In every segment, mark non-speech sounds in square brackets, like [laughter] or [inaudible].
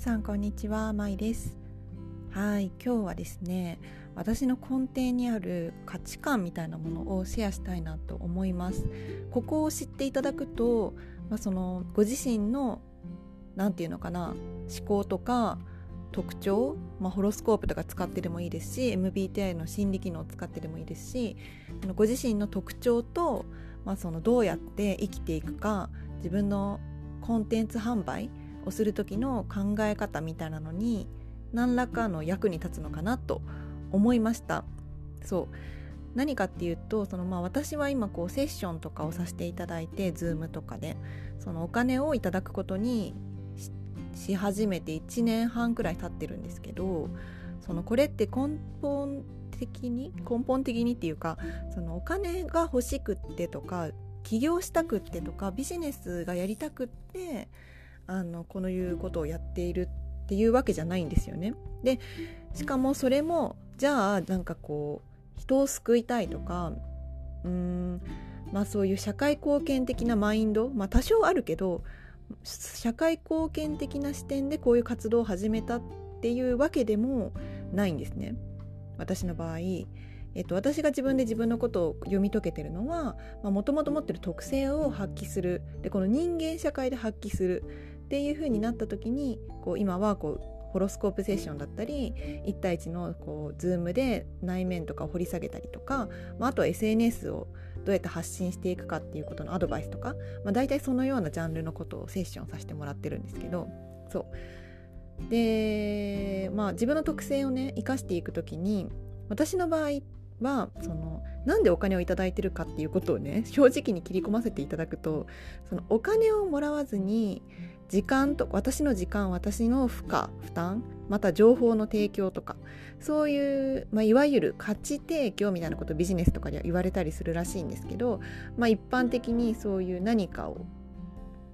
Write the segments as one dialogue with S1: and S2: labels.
S1: さんこんにちは。まいです。はい。今日はですね私の根底にある価値観みたいなものをシェアしたいなと思います。ここを知っていただくと、まあ、そのご自身の何て言うのかな思考とか特徴、まあ、ホロスコープとか使ってでもいいですし MBTI の心理機能を使ってでもいいですしご自身の特徴と、まあ、そのどうやって生きていくか自分のコンテンツ販売をする時の考え方みたいなのに何らかの役に立つのかなと思いました。そう。何かっていうとそのまあ私は今こうセッションとかをさせていただいて Zoom とかでそのお金をいただくことにし始めて1年半くらい経ってるんですけどそのこれって根本的に根本的にっていうかそのお金が欲しくってとか起業したくってとかビジネスがやりたくってあのこのいうことをやっているっていうわけじゃないんですよね。でしかもそれもじゃあなんかこう人を救いたいとかうーんまあそういう社会貢献的なマインドまあ多少あるけど社会貢献的な視点でこういう活動を始めたっていうわけでもないんですね私の場合。えっと、私が自分で自分のことを読み解けてるのはもともと持ってる特性を発揮するでこの人間社会で発揮するっていう風になった時にこう今はこうホロスコープセッションだったり1対1のこうズームで内面とかを掘り下げたりとか、まあ、あとは SNS をどうやって発信していくかっていうことのアドバイスとか、まあ、大体そのようなジャンルのことをセッションさせてもらってるんですけどそう。でまあ自分の特性をね生かしていく時に私の場合はそのなんでお金を頂いてるかっていうことをね正直に切り込ませていただくとそのお金をもらわずに時間と私の時間私の負荷負担また情報の提供とかそういう、まあ、いわゆる価値提供みたいなことビジネスとかでは言われたりするらしいんですけど、まあ、一般的にそういう何かを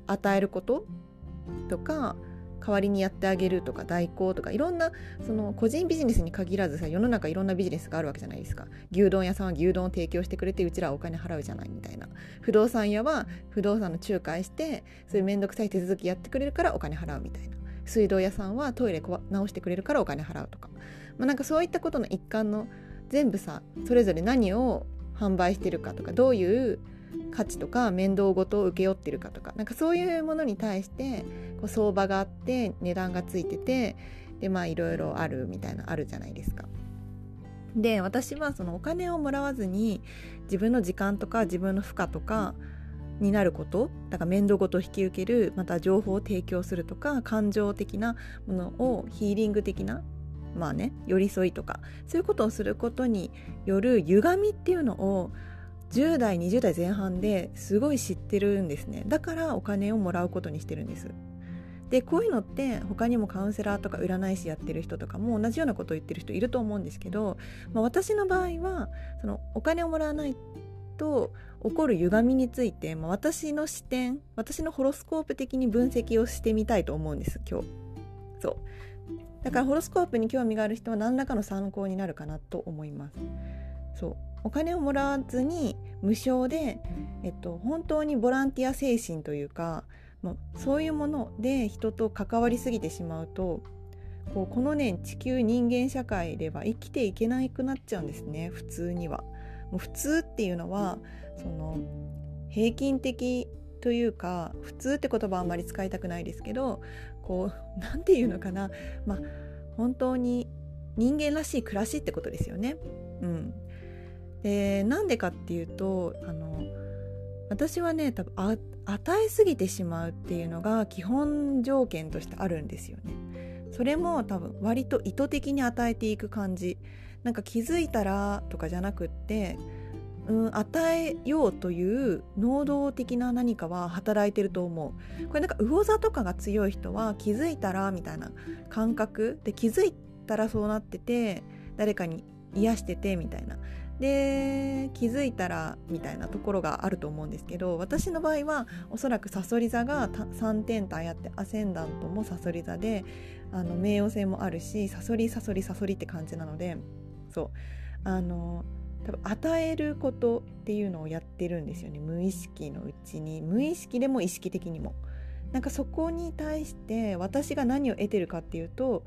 S1: 与えることとか代わりにやってあげるとか代行とかいろんなその個人ビジネスに限らずさ世の中いろんなビジネスがあるわけじゃないですか。牛丼屋さんは牛丼を提供してくれてうちらはお金払うじゃないみたいな。不動産屋は不動産の仲介してそういう面倒くさい手続きやってくれるからお金払うみたいな。水道屋さんはトイレ直してくれるからお金払うとか、まあ、なんかそういったことの一環の全部さそれぞれ何を販売してるかとかどういう価値とか面倒ごとを請け負ってるかとかなんかそういうものに対してこう相場があって値段がついててでまあいろいろあるみたいなあるじゃないですか。で私はそのお金をもらわずに自分の時間とか自分の負荷とかになることだから面倒ごと引き受けるまた情報を提供するとか感情的なものをヒーリング的なまあね寄り添いとかそういうことをすることによる歪みっていうのを10代20代前半ですごい知ってるんですね。だからお金をもらうことにしてるんです。でこういうのって他にもカウンセラーとか占い師やってる人とかも同じようなことを言ってる人いると思うんですけど、まあ、私の場合はそのお金をもらわないと起こる歪みについて、まあ、私の視点私のホロスコープ的に分析をしてみたいと思うんです今日。そう。だからホロスコープに興味がある人は何らかの参考になるかなと思います。そう。お金をもらわずに無償で、えっと、本当にボランティア精神というか、まあ、そういうもので人と関わりすぎてしまうとこうこのね地球人間社会では生きていけなくなっちゃうんですね普通には。もう普通っていうのはその平均的というか普通って言葉あんまり使いたくないですけどこう [laughs] 何て言うのかなまあ本当に人間らしい暮らしってことですよね。うん、でなんでかっていうとあの私はね多分あ与えすぎてしまうっていうのが基本条件としてあるんですよね。それも多分割と意図的に与えていく感じ。なんか気づいたらとかじゃなくって、うん、与えようという能動的な何かは働いてると思う。これなんか魚座とかが強い人は気づいたらみたいな感覚。で気づいたらそうなってて誰かに癒しててみたいな。で気づいたらみたいなところがあると思うんですけど私の場合はおそらくさそり座が3点体あってアセンダントもさそり座であの冥王星もあるしさそりさそりさそりって感じなのでそうあの多分与えることっていうのをやってるんですよね無意識のうちに無意識でも意識的にも。なんかそこに対して私が何を得てるかっていうと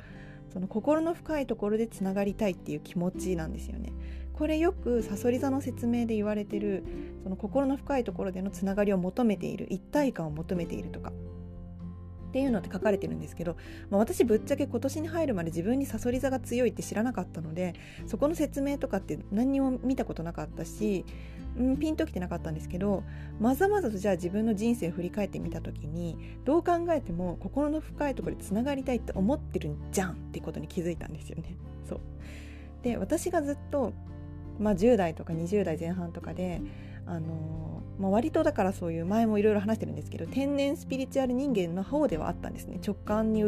S1: その心の深いところでつながりたいっていう気持ちなんですよね。これよくさそり座の説明で言われてるその心の深いところでのつながりを求めている一体感を求めているとかっていうのって書かれてるんですけど、まあ、私ぶっちゃけ今年に入るまで自分にさそり座が強いって知らなかったのでそこの説明とかって何にも見たことなかったし、うん、ピンときてなかったんですけどまざまざとじゃあ自分の人生を振り返ってみた時にどう考えても心の深いところでつながりたいって思ってるんじゃんってことに気づいたんですよね。そうで私がずっとまあ、10代とか20代前半とかで、あのー、まあ、割とだからそういう前もいろいろ話してるんですけど天然スピリチュアル人間の方ではあったんですね。直感に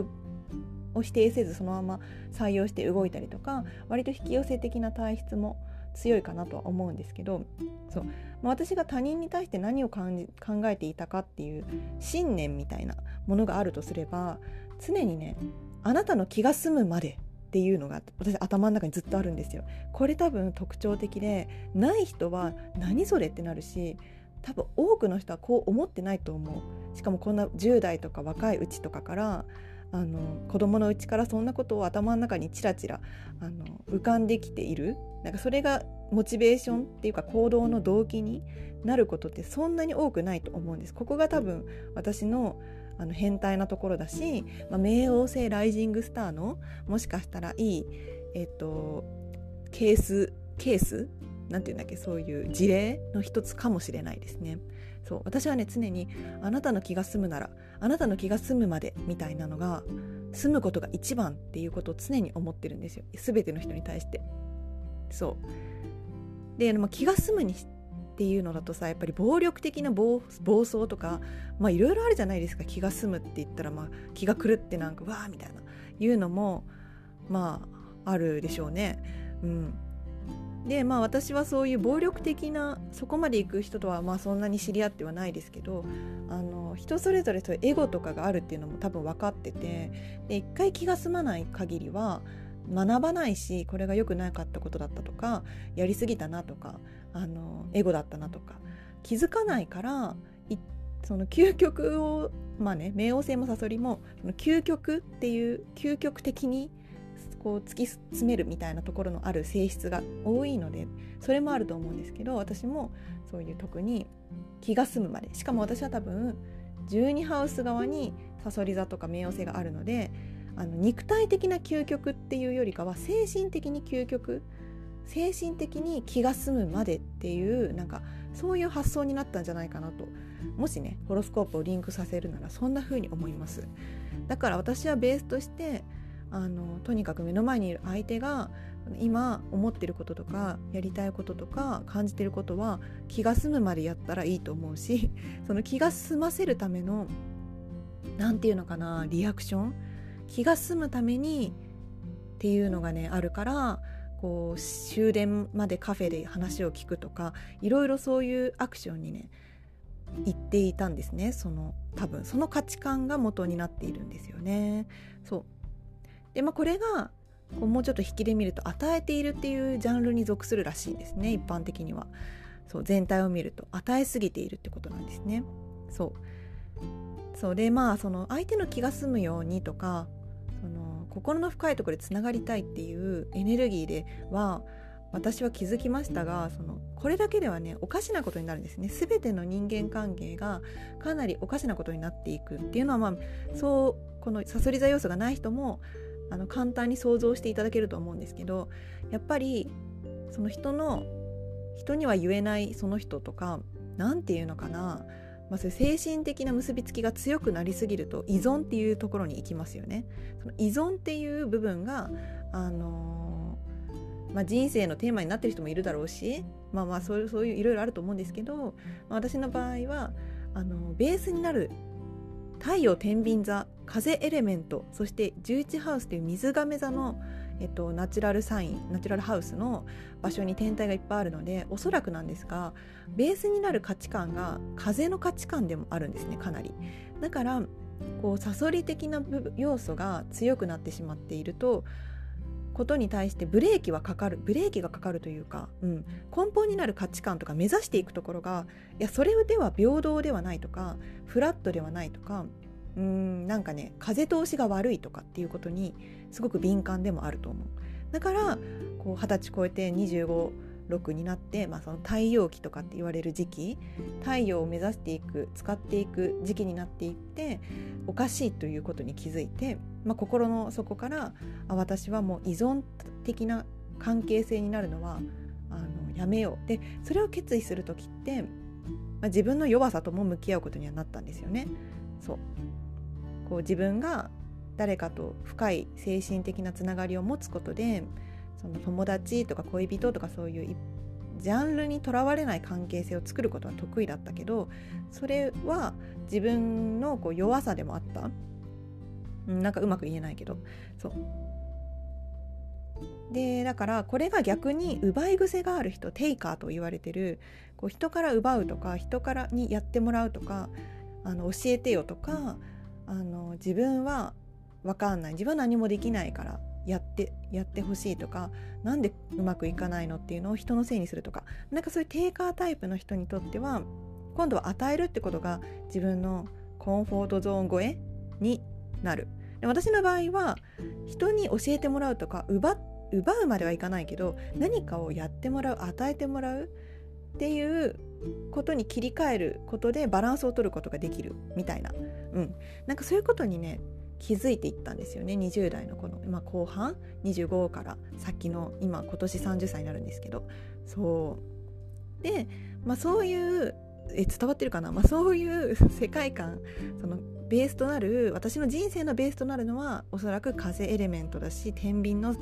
S1: を否定せずそのまま採用して動いたりとか割と引き寄せ的な体質も強いかなとは思うんですけどそう、まあ、私が他人に対して何を考えていたかっていう信念みたいなものがあるとすれば常にねあなたの気が済むまでっていうのが私頭の中にずっとあるんですよ。これ多分特徴的でない人は何それってなるし多分多くの人はこう思ってないと思う。しかもこんな10代とか若いうちとかからあの子供のうちからそんなことを頭の中にチラチラあの浮かんできているなんかそれがモチベーションっていうか行動の動機になることってそんなに多くないと思うんです。ここが多分私のあの変態なところだし、まあ、冥王星ライジングスターのもしかしたらいい、えっと、ケースケース？なんていうんだっけ？そういう事例の一つかもしれないですね。そう私はね常にあなたの気が済むならあなたの気が済むまでみたいなのが済むことが一番っていうことを常に思ってるんですよ。全ての人に対して。そう。で、まあ、気が済むにっていうのだとさやっぱり暴力的な暴走とかまあいろいろあるじゃないですか気が済むって言ったら、まあ、気が狂ってなんかわーみたいないうのもまああるでしょうね。うん、でまあ私はそういう暴力的なそこまで行く人とはまあそんなに知り合ってはないですけどあの人それぞれそううエゴとかがあるっていうのも多分分かっててで一回気が済まない限りは学ばないしこれが良くなかったことだったとかやりすぎたなとかあのエゴだったなとか気づかないからその究極をまあね冥王星もサソリも究極っていう究極的にこう突き詰めるみたいなところのある性質が多いのでそれもあると思うんですけど私もそういう特に気が済むまで。しかも私は多分12ハウス側にサソリ座とか冥王星があるのであの肉体的な究極っていうよりかは精神的に究極精神的に気が済むまでっていうなんかそういう発想になったんじゃないかなと。もしねホロスコープをリンクさせるならそんな風に思います。だから私はベースとしてあのとにかく目の前にいる相手が今思ってることとかやりたいこととか感じてることは気が済むまでやったらいいと思うしその気が済ませるための何て言うのかなリアクション気が済むためにっていうのがねあるからこう終電までカフェで話を聞くとかいろいろそういうアクションにね言っていたんですねその多分その価値観が元になっているんですよね。そうでまあこれがこうもうちょっと引きで見ると与えているっていうジャンルに属するらしいですね一般的には。そう全体を見ると与えすぎているってことなんですね。そうそうでまあその相手の気が済むようにとか心の深いところでつながりたいっていうエネルギーでは私は気づきましたがそのこれだけではねおかしなことになるんですね。全ての人間関係がかなりおかしなことになっていくっていうのはまあそうこのさそり座要素がない人もあの簡単に想像していただけると思うんですけどやっぱりその人の人には言えないその人とか何て言うのかなまあ、そういう精神的な結びつきが強くなりすぎると依存っていうところに行きますよね。その依存っていう部分が、あのー、まあ、人生のテーマになってる人もいるだろうしまあまあそういうそういういろいろあると思うんですけど、まあ、私の場合はあのベースになる太陽天秤座風エレメントそして11ハウスという水亀座のえっと、ナチュラルサインナチュラルハウスの場所に天体がいっぱいあるのでおそらくなんですがベースになる価値観が風の価値観でもあるんですねかなり。だからこうサソリ的な要素が強くなってしまっているとことに対してブレーキはかかるブレーキがかかるというか、うん、根本になる価値観とか目指していくところがいやそれでは平等ではないとかフラットではないとかうんなんかね風通しが悪いとかっていうことにすごく敏感でもあると思う。だから二十歳超えて25 6になって、まあ、その太陽期とかって言われる時期太陽を目指していく使っていく時期になっていっておかしいということに気づいて、まあ、心の底からあ私はもう依存的な関係性になるのはあのやめよう。でそれを決意する時って、まあ、自分の弱さとも向き合うことにはなったんですよね。そう。こう自分が誰かと深い精神的なつながりを持つことでその友達とか恋人とかそういうジャンルにとらわれない関係性を作ることは得意だったけどそれは自分のこう弱さでもあった。なんかうまく言えないけど。そう。でだからこれが逆に奪い癖がある人テイカーと言われてるこう人から奪うとか人からにやってもらうとかあの教えてよとかあの自分は分かんない。自分は何もできないからやってやってほしいとか何でうまくいかないのっていうのを人のせいにするとかなんかそういうテイカータイプの人にとっては今度は与えるってことが自分のコンフォートゾーン超えになる。で私の場合は人に教えてもらうとか奪奪うまではいかないけど何かをやってもらう与えてもらうっていうことに切り替えることでバランスを取ることができるみたいな、うん、なんかそういうことにね気づいていったんですよね。20代のこの、まあ、後半？25から先の今今年30歳になるんですけど。そう。で、まあ、そういうえ伝わってるかな、まあ、そういう [laughs] 世界観そのベースとなる私の人生のベースとなるのはおそらく風エレメントだし天秤の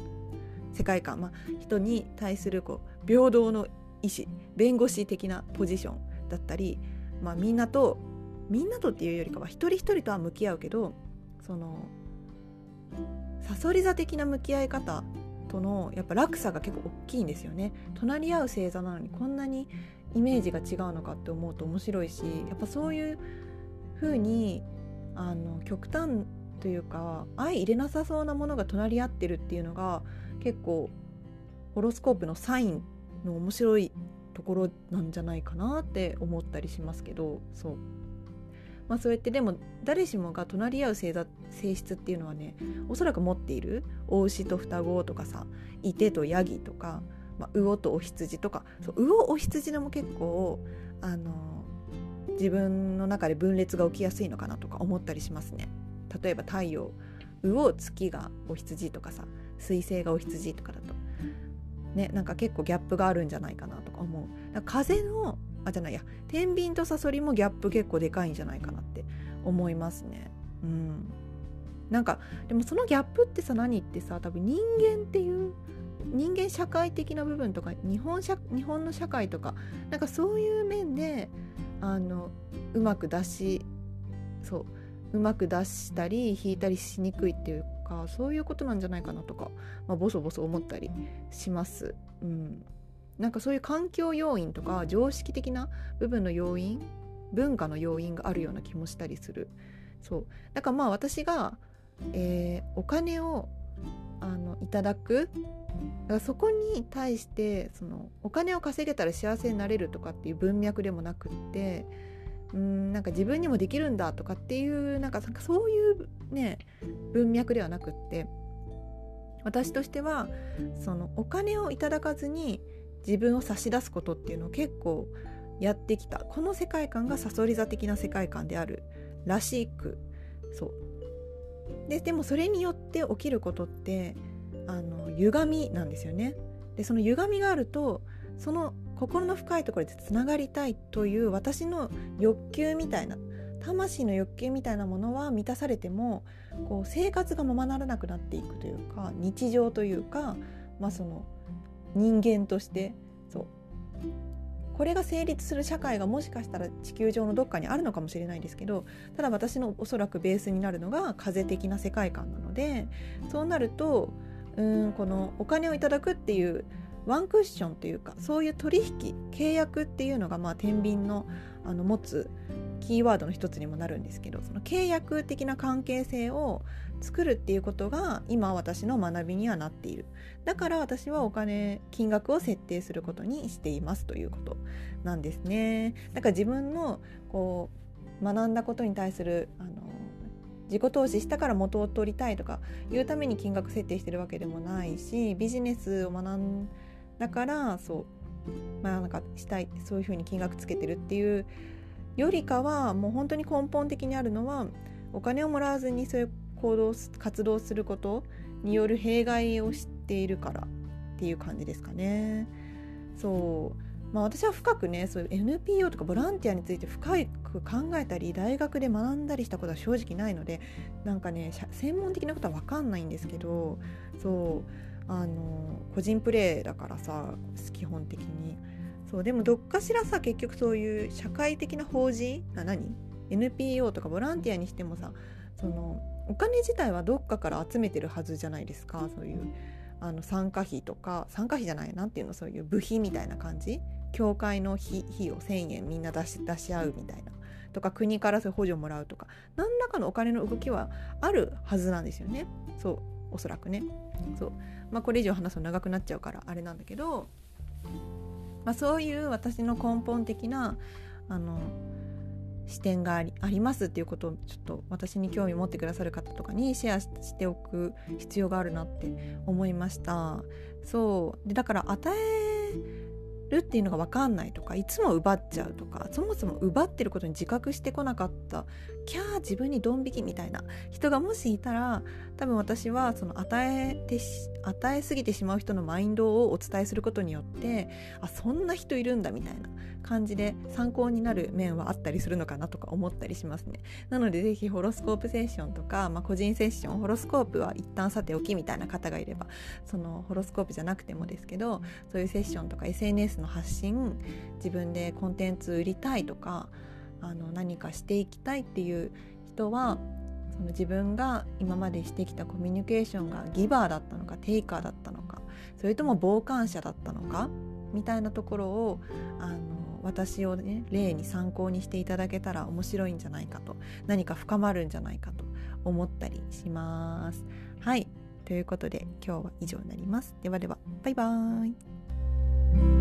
S1: 世界観、まあ、人に対するこう平等の意思弁護士的なポジションだったり、まあ、みんなとみんなとっていうよりかは一人一人とは向き合うけどそのさそり座的な向き合い方とのやっぱ落差が結構大きいんですよね。隣り合う星座なのにこんなにイメージが違うのかって思うと面白いしやっぱそういう風にあに極端というか相入れなさそうなものが隣り合ってるっていうのが結構ホロスコープのサインの面白いところなんじゃないかなって思ったりしますけどそうまあ、そうやってでも誰しもが隣り合う性性質っていうのはねおそらく持っているお牛と双子とかさいてとヤギとか、まあ、魚とお羊とかそう魚お羊でも結構あの自分の中で分裂が起きやすいのかなとか思ったりしますね。例えば太陽魚月がお羊とかさ水星がお羊とかだとねなんか結構ギャップがあるんじゃないかなとか思う。だ風のあじゃないや天秤とサソリもギャップ結構でかいんじゃないかなって思いますね。うん、なんかでもそのギャップってさ何ってさ多分人間っていう人間社会的な部分とか日本社日本の社会とかなんかそういう面であのうまく出しそううまく出したり引いたりしにくいっていうかそういうことなんじゃないかなとか、まあ、ボソボソ思ったりします。うん。なんかそういう環境要因とか常識的な部分の要因文化の要因があるような気もしたりする。そう。だからまあ私が、えー、お金をあのいただく。だからそこに対してそのお金を稼げたら幸せになれるとかっていう文脈でもなくってうんなんか自分にもできるんだとかっていうなんかそういうね文脈ではなくって私としてはそのお金をいただかずに自分を差し出すことっていうのを結構やってきた。この世界観がさそり座的な世界観であるらしくそう。ででもそれによって起きることってあの歪みなんですよね。でその歪みがあるとその心の深いところでつながりたいという私の欲求みたいな魂の欲求みたいなものは満たされてもこう生活がままならなくなっていくというか日常というか、まあ、その人間としてそう。これが成立する社会がもしかしたら地球上のどっかにあるのかもしれないですけどただ私のおそらくベースになるのが風的な世界観なのでそうなるとうんこのお金をいただくっていうワンクッションというかそういう取引契約っていうのがまあ天秤のあの持つキーワードの一つにもなるんですけどその契約的な関係性を作るっていうことが今私の学びにはなっている。だから私はお金金額を設定することにしていますということなんですね。だから自分のこう学んだことに対するあの自己投資したから元を取りたいとかいうために金額設定してるわけでもないしビジネスを学んでだからそう。まあなんかしたいそういうふうに金額つけてるっていうよりかはもう本当に根本的にあるのはお金をもらわずにそういう行動活動することによる弊害を知っているからっていう感じですかね。そう。まあ、私は深くねそういう NPO とかボランティアについて深く考えたり大学で学んだりしたことは正直ないのでなんかね専門的なことは分かんないんですけどそう。あの個人プレーだからさ基本的に。そうでもどっかしらさ結局そういう社会的な法人な何？NPO とかボランティアにしてもさそのお金自体はどっかから集めてるはずじゃないですか。そういうあの参加費とか参加費じゃない何ていうの？そういう部費みたいな感じ？教会の費費を1,000円みんな出し出し合うみたいな。とか国からそ補助もらうとか。何らかのお金の動きはあるはずなんですよね。そうおそらくね。そう。まあこれ以上話すと長くなっちゃうからあれなんだけど、まあ、そういう私の根本的なあの視点がありありますっていうことをちょっと私に興味持ってくださる方とかにシェアしておく必要があるなって思いました。そう。でだから与えるっていうのが分かんないとかいつも奪っちゃうとかそもそも奪ってることに自覚してこなかったキャー自分にドン引きみたいな人がもしいたら多分私はその与えて与えすぎてしまう人のマインドをお伝えすることによってあそんな人いるんだみたいな感じで参考になる面はあったりするのかなとか思ったりしますね。なので是非ホロスコープセッションとか、まあ、個人セッションホロスコープは一旦さておきみたいな方がいればそのホロスコープじゃなくてもですけどそういうセッションとか SNS の発信自分でコンテンツ売りたいとかあの何かしていきたいっていう人はその自分が今までしてきたコミュニケーションがギバーだったのかテイカーだったのかそれとも傍観者だったのかみたいなところをあの私をね例に参考にしていただけたら面白いんじゃないかと何か深まるんじゃないかと思ったりします。はいということで今日は以上になります。ではではバイバーイ。